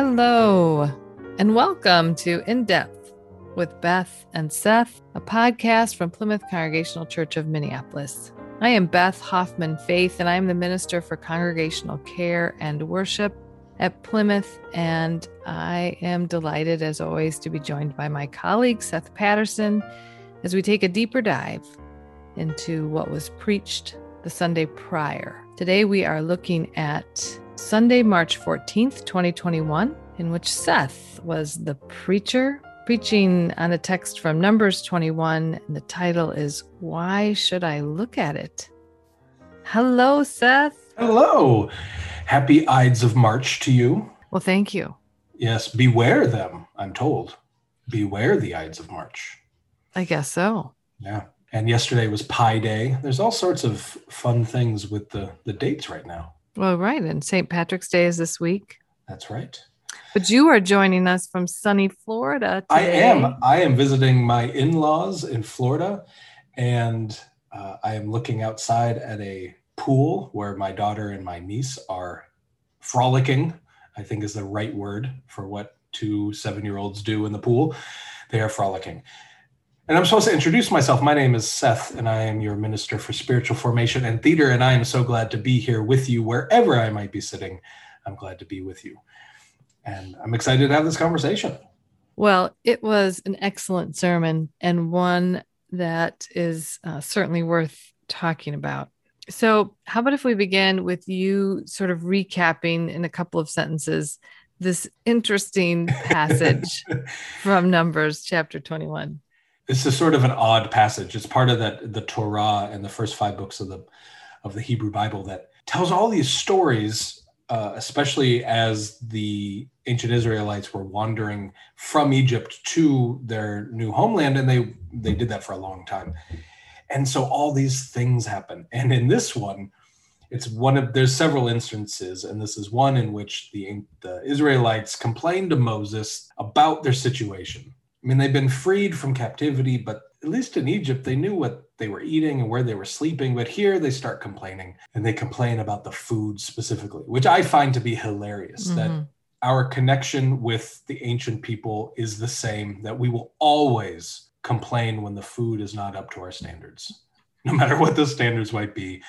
Hello, and welcome to In Depth with Beth and Seth, a podcast from Plymouth Congregational Church of Minneapolis. I am Beth Hoffman Faeth, and I am the Minister for Congregational Care and Worship at Plymouth. And I am delighted, as always, to be joined by my colleague, Seth Patterson, as we take a deeper dive into what was preached the Sunday prior. Today, we are looking at Sunday, March 14th, 2021, in which Seth was the preacher preaching on a text from Numbers 21. And the title is Why Should I Look at It? Hello, Seth. Hello. Happy Ides of March to you. Well, thank you. Yes, beware them, I'm told. Beware the Ides of March. I guess so. Yeah. And yesterday was Pi Day. There's all sorts of fun things with the, the dates right now. Well, right. And St. Patrick's Day is this week. That's right. But you are joining us from sunny Florida. Today. I am. I am visiting my in laws in Florida, and uh, I am looking outside at a pool where my daughter and my niece are frolicking, I think is the right word for what two seven year olds do in the pool. They are frolicking. And I'm supposed to introduce myself. My name is Seth, and I am your Minister for Spiritual Formation and Theater. And I am so glad to be here with you wherever I might be sitting. I'm glad to be with you. And I'm excited to have this conversation. Well, it was an excellent sermon and one that is uh, certainly worth talking about. So, how about if we begin with you sort of recapping in a couple of sentences this interesting passage from Numbers chapter 21? This is sort of an odd passage. It's part of that the Torah and the first five books of the of the Hebrew Bible that tells all these stories, uh, especially as the ancient Israelites were wandering from Egypt to their new homeland, and they they did that for a long time. And so all these things happen. And in this one, it's one of there's several instances, and this is one in which the the Israelites complained to Moses about their situation mean, they've been freed from captivity, but at least in Egypt, they knew what they were eating and where they were sleeping. But here they start complaining and they complain about the food specifically, which I find to be hilarious mm-hmm. that our connection with the ancient people is the same, that we will always complain when the food is not up to our standards. No matter what the standards might be,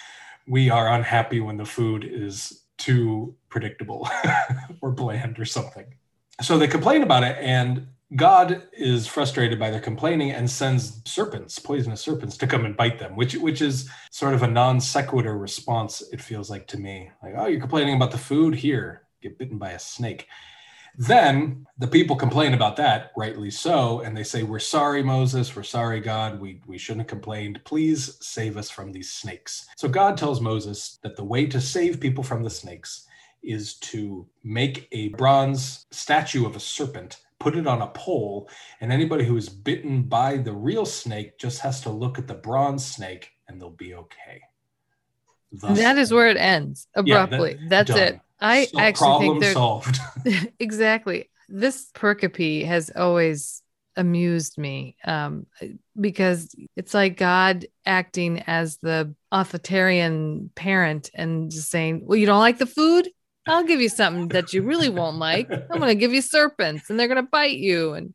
we are unhappy when the food is too predictable or bland or something. So they complain about it. And God is frustrated by their complaining and sends serpents, poisonous serpents, to come and bite them, which which is sort of a non sequitur response. It feels like to me, like, oh, you're complaining about the food here, get bitten by a snake. Then the people complain about that, rightly so, and they say, "We're sorry, Moses. We're sorry, God. We we shouldn't have complained. Please save us from these snakes." So God tells Moses that the way to save people from the snakes is to make a bronze statue of a serpent put it on a pole, and anybody who is bitten by the real snake just has to look at the bronze snake and they'll be okay. Thus, that is where it ends abruptly. Yeah, that, That's done. it. I so actually think there's solved. exactly. This pericope has always amused me um, because it's like God acting as the authoritarian parent and just saying, "Well, you don't like the food? I'll give you something that you really won't like. I'm going to give you serpents and they're going to bite you. And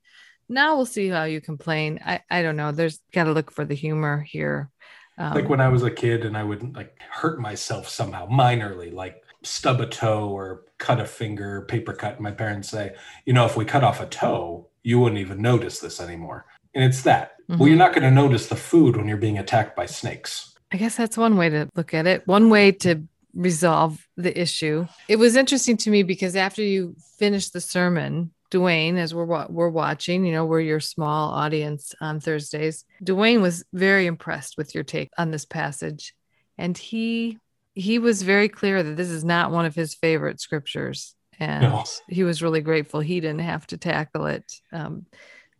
now we'll see how you complain. I, I don't know. There's got to look for the humor here. Um, like when I was a kid and I would like hurt myself somehow minorly, like stub a toe or cut a finger, paper cut. My parents say, you know, if we cut off a toe, you wouldn't even notice this anymore. And it's that. Mm-hmm. Well, you're not going to notice the food when you're being attacked by snakes. I guess that's one way to look at it. One way to resolve the issue. It was interesting to me because after you finished the sermon, DeWayne, as we're we're watching, you know, we're your small audience on Thursdays. DeWayne was very impressed with your take on this passage, and he he was very clear that this is not one of his favorite scriptures, and no. he was really grateful he didn't have to tackle it. Um,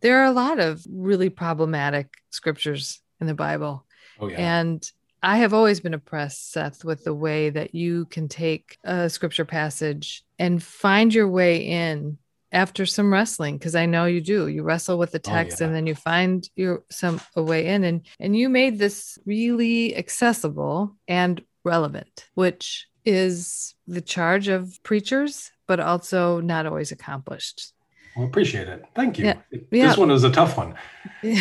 there are a lot of really problematic scriptures in the Bible, oh, yeah. and I have always been impressed, Seth, with the way that you can take a scripture passage and find your way in after some wrestling because I know you do. You wrestle with the oh, text oh, yeah. and then you find your some a way in and and you made this really accessible and relevant, which is the charge of preachers, but also not always accomplished. Well, appreciate it. Thank you. Yeah. This Yeah. one was a tough one.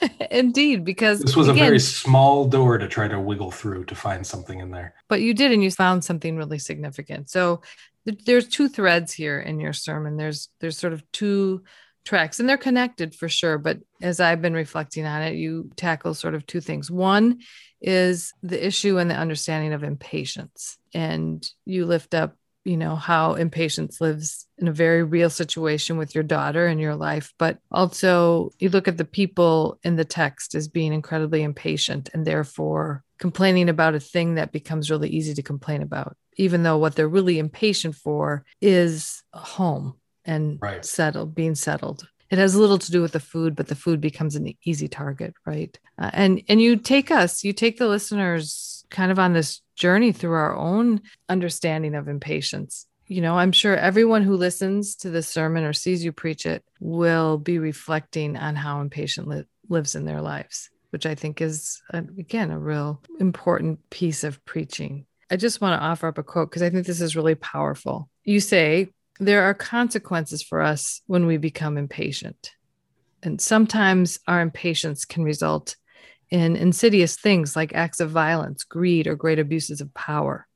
Indeed, because This was a very small door to try to wiggle through to find something in there. but you did and you found something really significant. So th- there's two threads here in your sermon. There's there's sort of two tracks and they're connected for sure but as i've been reflecting on it you tackle sort of two things. One is the issue and the understanding of impatience and you lift up you know how impatience lives in a very real situation with your daughter in your life but also you look at the people in the text as being incredibly impatient and therefore complaining about a thing that becomes really easy to complain about even though what they're really impatient for is a home and Right. settled being settled it has little to do with the food but the food becomes an easy target right Uh, and and you take us you take the listeners kind of on this journey through our own understanding of impatience. You know i'm sure everyone who listens to this sermon or sees you preach it will be reflecting on how impatient li- lives in their lives which i think is uh, again a real important piece of preaching. I just want to offer up a quote because i think this is really powerful. You say there are consequences for us when we become impatient and sometimes our impatience can result in insidious things like acts of violence, greed, or great abuses of power.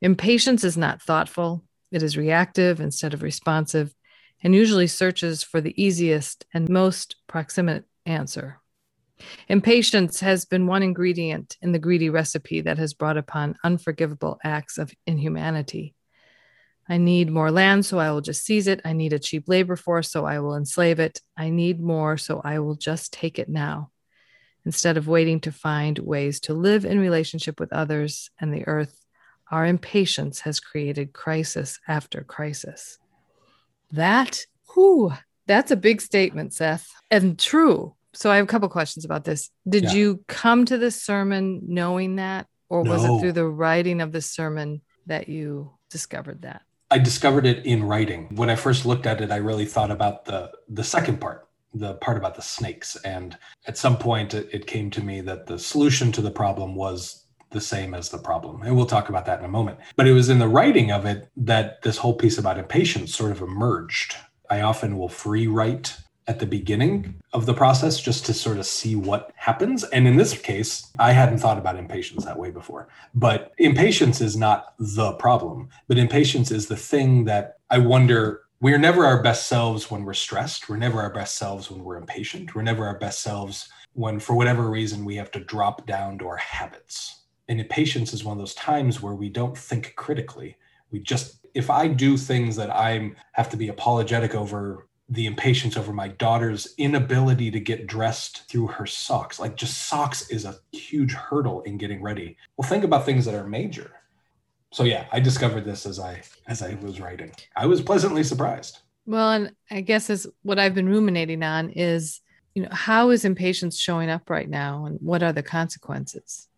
Impatience is not thoughtful, it is reactive instead of responsive, and usually searches for the easiest and most proximate answer. Impatience has been one ingredient in the greedy recipe that has brought upon unforgivable acts of inhumanity. I need more land, so I will just seize it. I need a cheap labor force, so I will enslave it. I need more, so I will just take it now instead of waiting to find ways to live in relationship with others and the earth, our impatience has created crisis after crisis. That, whew, that's a big statement, Seth, and true. So I have a couple questions about this. Did Yeah. you come to this sermon knowing that, or was it through the writing of the sermon that you discovered that? I discovered it in writing. When I first looked at it, I really thought about the the second part, the part about the snakes. And at some point, it, it came to me that the solution to the problem was the same as the problem. And we'll talk about that in a moment. But it was in the writing of it that this whole piece about impatience sort of emerged. I often will free write at the beginning of the process just to sort of see what happens. And in this case, I hadn't thought about impatience that way before. But impatience is not the problem, but impatience is the thing that I wonder we're never our best selves when we're stressed. We're never our best selves when we're impatient. We're never our best selves when, for whatever reason, we have to drop down to our habits. And impatience is one of those times where we don't think critically. We just, if I do things that I have to be apologetic over, the impatience over my daughter's inability to get dressed through her socks, like just socks is a huge hurdle in getting ready. Well, think about things that are major so yeah i discovered this as i as i was writing i was pleasantly surprised Well, and I guess is what I've been ruminating on is, you know, how is impatience showing up right now and what are the consequences?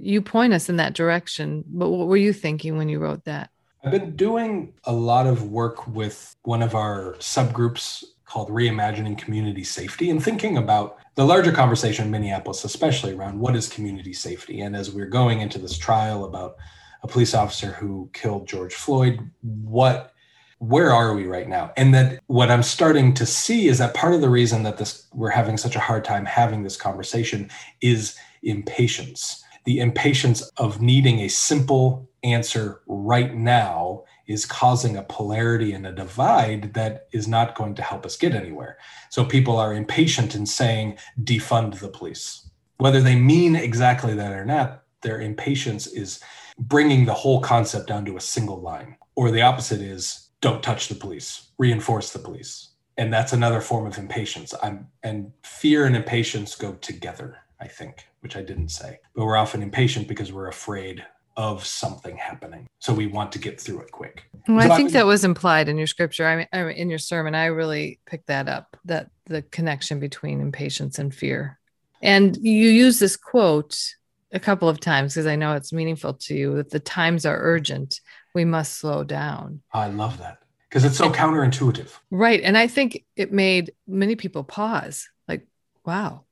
You point us in that direction, but what were you thinking when you wrote that? i've been doing a lot of work with one of our subgroups called reimagining community safety and thinking about the larger conversation in minneapolis especially around what is community safety and as we're going into this trial about a police officer who killed george floyd. What where are we right now? And that what i'm starting to see is that part of the reason that this we're having such a hard time having this conversation is impatience. The impatience of needing a simple answer right now is causing a polarity and a divide that is not going to help us get anywhere. So people are impatient in saying defund the police. Whether they mean exactly that or not their impatience is bringing the whole concept down to a single line. Or the opposite is don't touch the police reinforce the police. And that's another form of impatience. I'm and fear and impatience go together i think which i didn't say. But we're often impatient because we're afraid of something happening. So we want to get through it quick. Well, So I I- think that was implied in your scripture. I mean, I mean, in your sermon, I really picked that up that the connection between impatience and fear. And you use this quote a couple of times because I know it's meaningful to you that the times are urgent. We must slow down. i love that because it's so counterintuitive Right. And I think it made many people pause like, wow,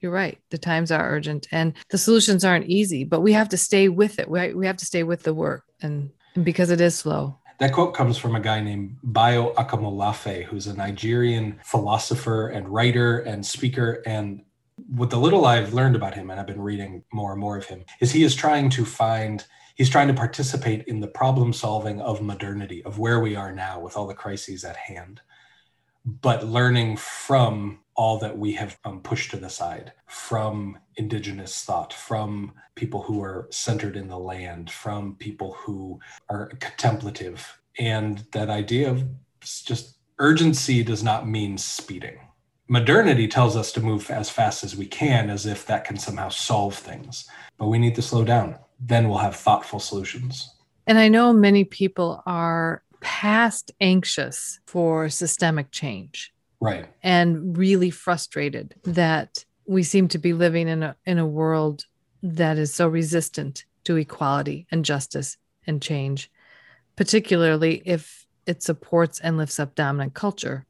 You're right. The times are urgent and the solutions aren't easy, but we have to stay with it. We, we have to stay with the work and, and because it is slow. That quote comes from a guy named Bayo Akomolafe, who's a Nigerian philosopher and writer and speaker. And what the little I've learned about him, and I've been reading more and more of him, is he is trying to find, he's trying to participate in the problem solving of modernity, of where we are now with all the crises at hand, but learning from all that we have um, pushed to the side from indigenous thought, from people who are centered in the land, from people who are contemplative. And that idea of just urgency does not mean speeding. Modernity tells us to move as fast as we can, as if that can somehow solve things. But we need to slow down. Then we'll have thoughtful solutions. And I know many people are past anxious for systemic change right and really frustrated that we seem to be living in a in a world that is so resistant to equality and justice and change particularly if it supports and lifts up dominant culture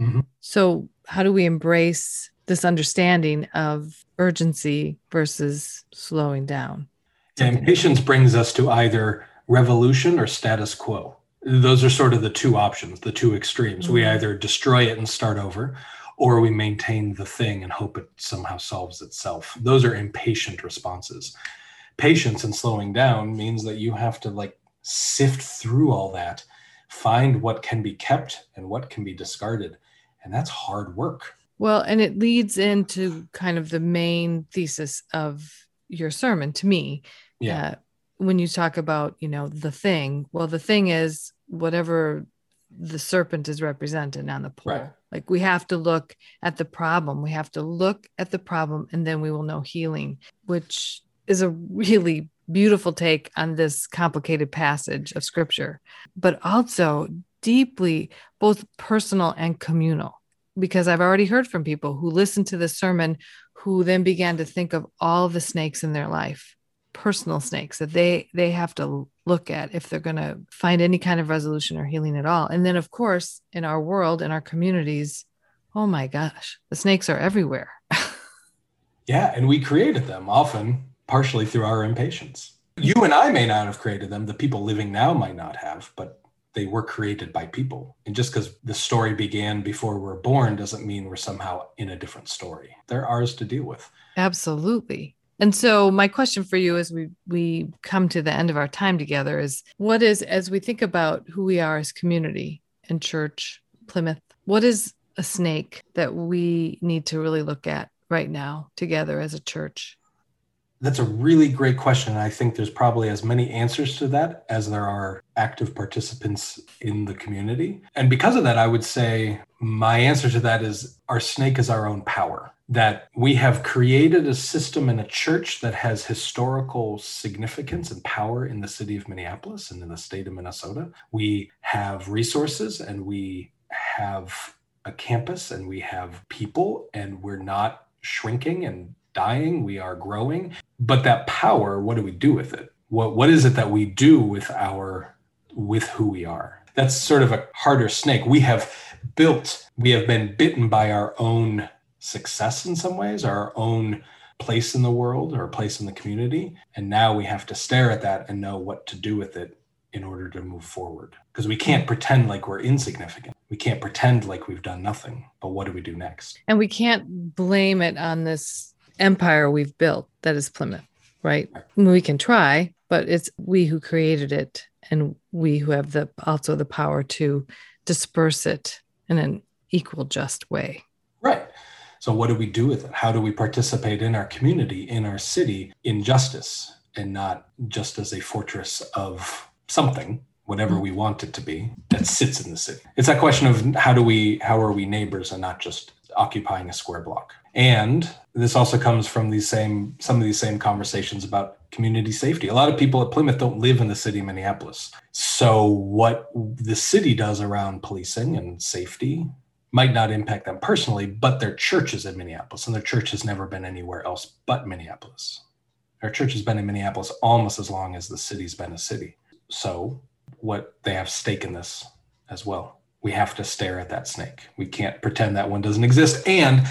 mm-hmm. so how do we embrace this understanding of urgency versus slowing down and patience brings us to either revolution or status quo those are sort of the two options, the two extremes. Mm-hmm. We either destroy it and start over, or we maintain the thing and hope it somehow solves itself. Those are impatient responses. Patience and slowing down means that you have to like sift through all that, find what can be kept and what can be discarded. And that's hard work. Well, and it leads into kind of the main thesis of your sermon to me. Yeah. Uh, when you talk about, you know, the thing, well, the thing is whatever the serpent is represented on the pole. Right. Like we have to look at the problem. We have to look at the problem and then we will know healing, which is a really beautiful take on this complicated passage of scripture, but also deeply both personal and communal. Because I've already heard from people who listened to the sermon who then began to think of all the snakes in their life personal snakes that they they have to look at if they're going to find any kind of resolution or healing at all. And then of course in our world in our communities oh my gosh the snakes are everywhere. Yeah and we created them often partially through our impatience. You and i may not have created them. The people living now might not have but they were created by people. And just because the story began before we're born doesn't mean we're somehow in a different story. They're ours to deal with. Absolutely. And so my question for you as we we come to the end of our time together is what is as we think about who we are as community and church Plymouth, what is a snake that we need to really look at right now together as a church? That's a really great question. And I think there's probably as many answers to that as there are active participants in the community. And because of that, I would say my answer to that is our snake is our own power that we have created a system in a church that has historical significance and power in the city of Minneapolis and in the state of Minnesota. We have resources and we have a campus and we have people and we're not shrinking and dying we are growing but that power what do we do with it what what is it that we do with our with who we are that's sort of a harder snake we have built we have been bitten by our own success in some ways, our own place in the world or place in the community. And now we have to stare at that and know what to do with it in order to move forward. Because we can't pretend like we're insignificant. We can't pretend like we've done nothing. But what do we do next? And we can't blame it on this empire we've built that is Plymouth, right? We can try, but it's we who created it and we who have the also the power to disperse it in an equal just way. Right. So, what do we do with it? How do we participate in our community, in our city, in justice, and not just as a fortress of something, whatever mm-hmm. we want it to be, that sits in the city? It's that question of how do we, how are we neighbors and not just occupying a square block? And this also comes from these same, some of these same conversations about community safety. A lot of people at Plymouth don't live in the city of Minneapolis. So, what the city does around policing and safety might not impact them personally, but their church is in Minneapolis, and their church has never been anywhere else but Minneapolis. Our church has been in Minneapolis almost as long as the city's been a city. So, what they have stake in this as well. We have to stare at that snake. We can't pretend that one doesn't exist. And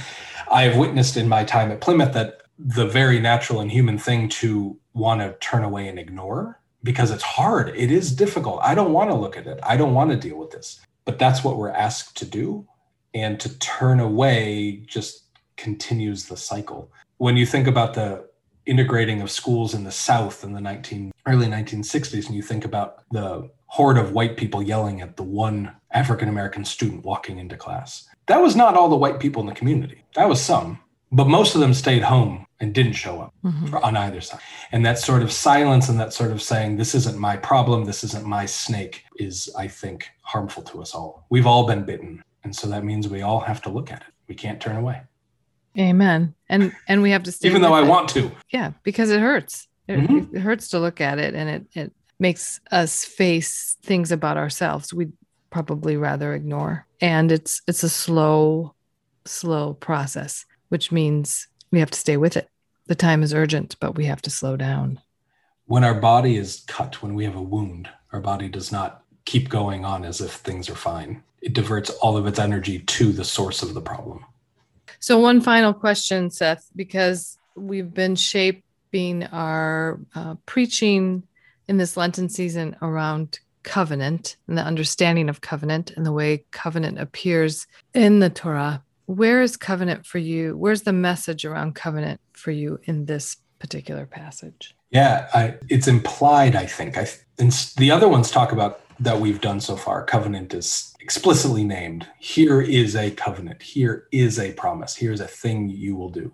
I have witnessed in my time at Plymouth that the very natural and human thing to want to turn away and ignore because it's hard. It is difficult. I don't want to look at it. I don't want to deal with this. But that's what we're asked to do. And to turn away just continues the cycle. When you think about the integrating of schools in the South in the 19 early 1960s, and you think about the horde of white people yelling at the one African American student walking into class. That was not all the white people in the community. That was some, but most of them stayed home and didn't show up mm-hmm. on either side. And that sort of silence and that sort of saying, this isn't my problem, this isn't my snake, is, I think, harmful to us all. We've all been bitten. And so that means we all have to look at it. We can't turn away. Amen. And and we have to stay even though I it. want to. Yeah, because it hurts. It, mm-hmm. it, hurts to look at it and it it makes us face things about ourselves we'd probably rather ignore. And it's it's a slow, slow process, which means we have to stay with it. The time is urgent, but we have to slow down. When our body is cut, when we have a wound, our body does not keep going on as if things are fine. It diverts all of its energy to the source of the problem. So, one final question, Seth, because we've been shaping our uh, preaching in this Lenten season around covenant and the understanding of covenant and the way covenant appears in the Torah. Where is covenant for you? Where's the message around covenant for you in this particular passage? Yeah, I, it's implied, I think. I, the other ones talk about that we've done so far. Covenant is explicitly named. Here is a covenant. Here is a promise. Here's a thing you will do.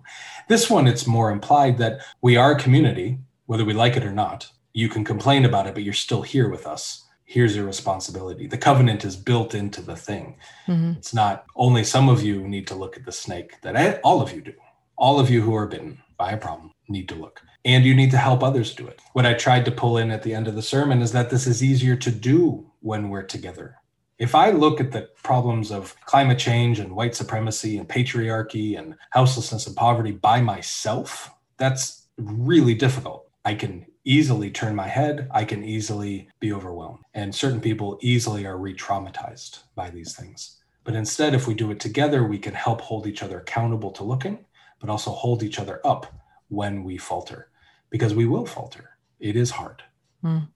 This one, it's more implied that we are a community, whether we like it or not. You can complain about it, but you're still here with us. Here's your responsibility. The covenant is built into the thing. Mm-hmm. It's not only some of you need to look at the snake, that all of you do. All of you who are bitten by a problem need to look and you need to help others do it. What I tried to pull in at the end of the sermon is that this is easier to do when we're together. If I look at the problems of climate change and white supremacy and patriarchy and houselessness and poverty by myself, that's really difficult. I can easily turn my head, I can easily be overwhelmed. And certain people easily are re traumatized by these things. But instead, if we do it together, we can help hold each other accountable to looking, but also hold each other up when we falter because we will falter. It is hard. Mm.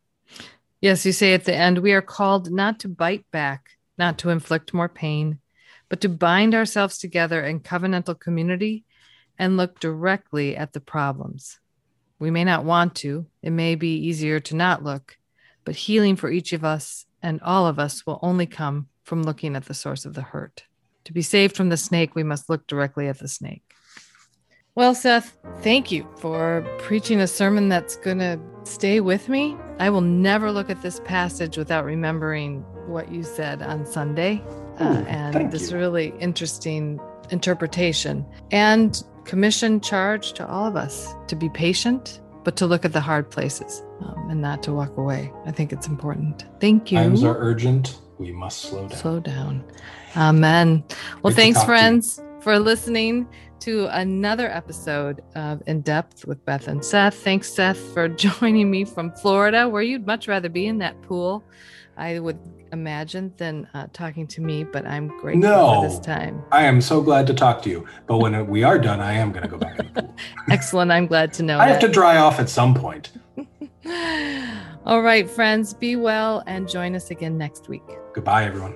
Yes, you say at the end, we are called not to bite back, not to inflict more pain, but to bind ourselves together in covenantal community and look directly at the problems. We may not want to, it may be easier to not look, but healing for each of us and all of us will only come from looking at the source of the hurt. To be saved from the snake, we must look directly at the snake. Well, Seth, thank you for preaching a sermon that's going to stay with me. I will never look at this passage without remembering what you said on Sunday uh, and this you. really interesting interpretation and commission charge to all of us to be patient, but to look at the hard places um, and not to walk away. I think it's important. Thank you. Times are urgent. We must slow down. Slow down. Amen. Well, Great thanks, friends, for listening to another episode of In Depth with Beth and Seth. Thanks, Seth, for joining me from Florida, where you'd much rather be in that pool, I would imagine, than uh, talking to me, but I'm grateful no, for this time. I am so glad to talk to you. But when we are done, I am going to go back in the pool. Excellent. I'm glad to know. I that. have to dry off at some point. All right, friends, be well and join us again next week. Goodbye, everyone.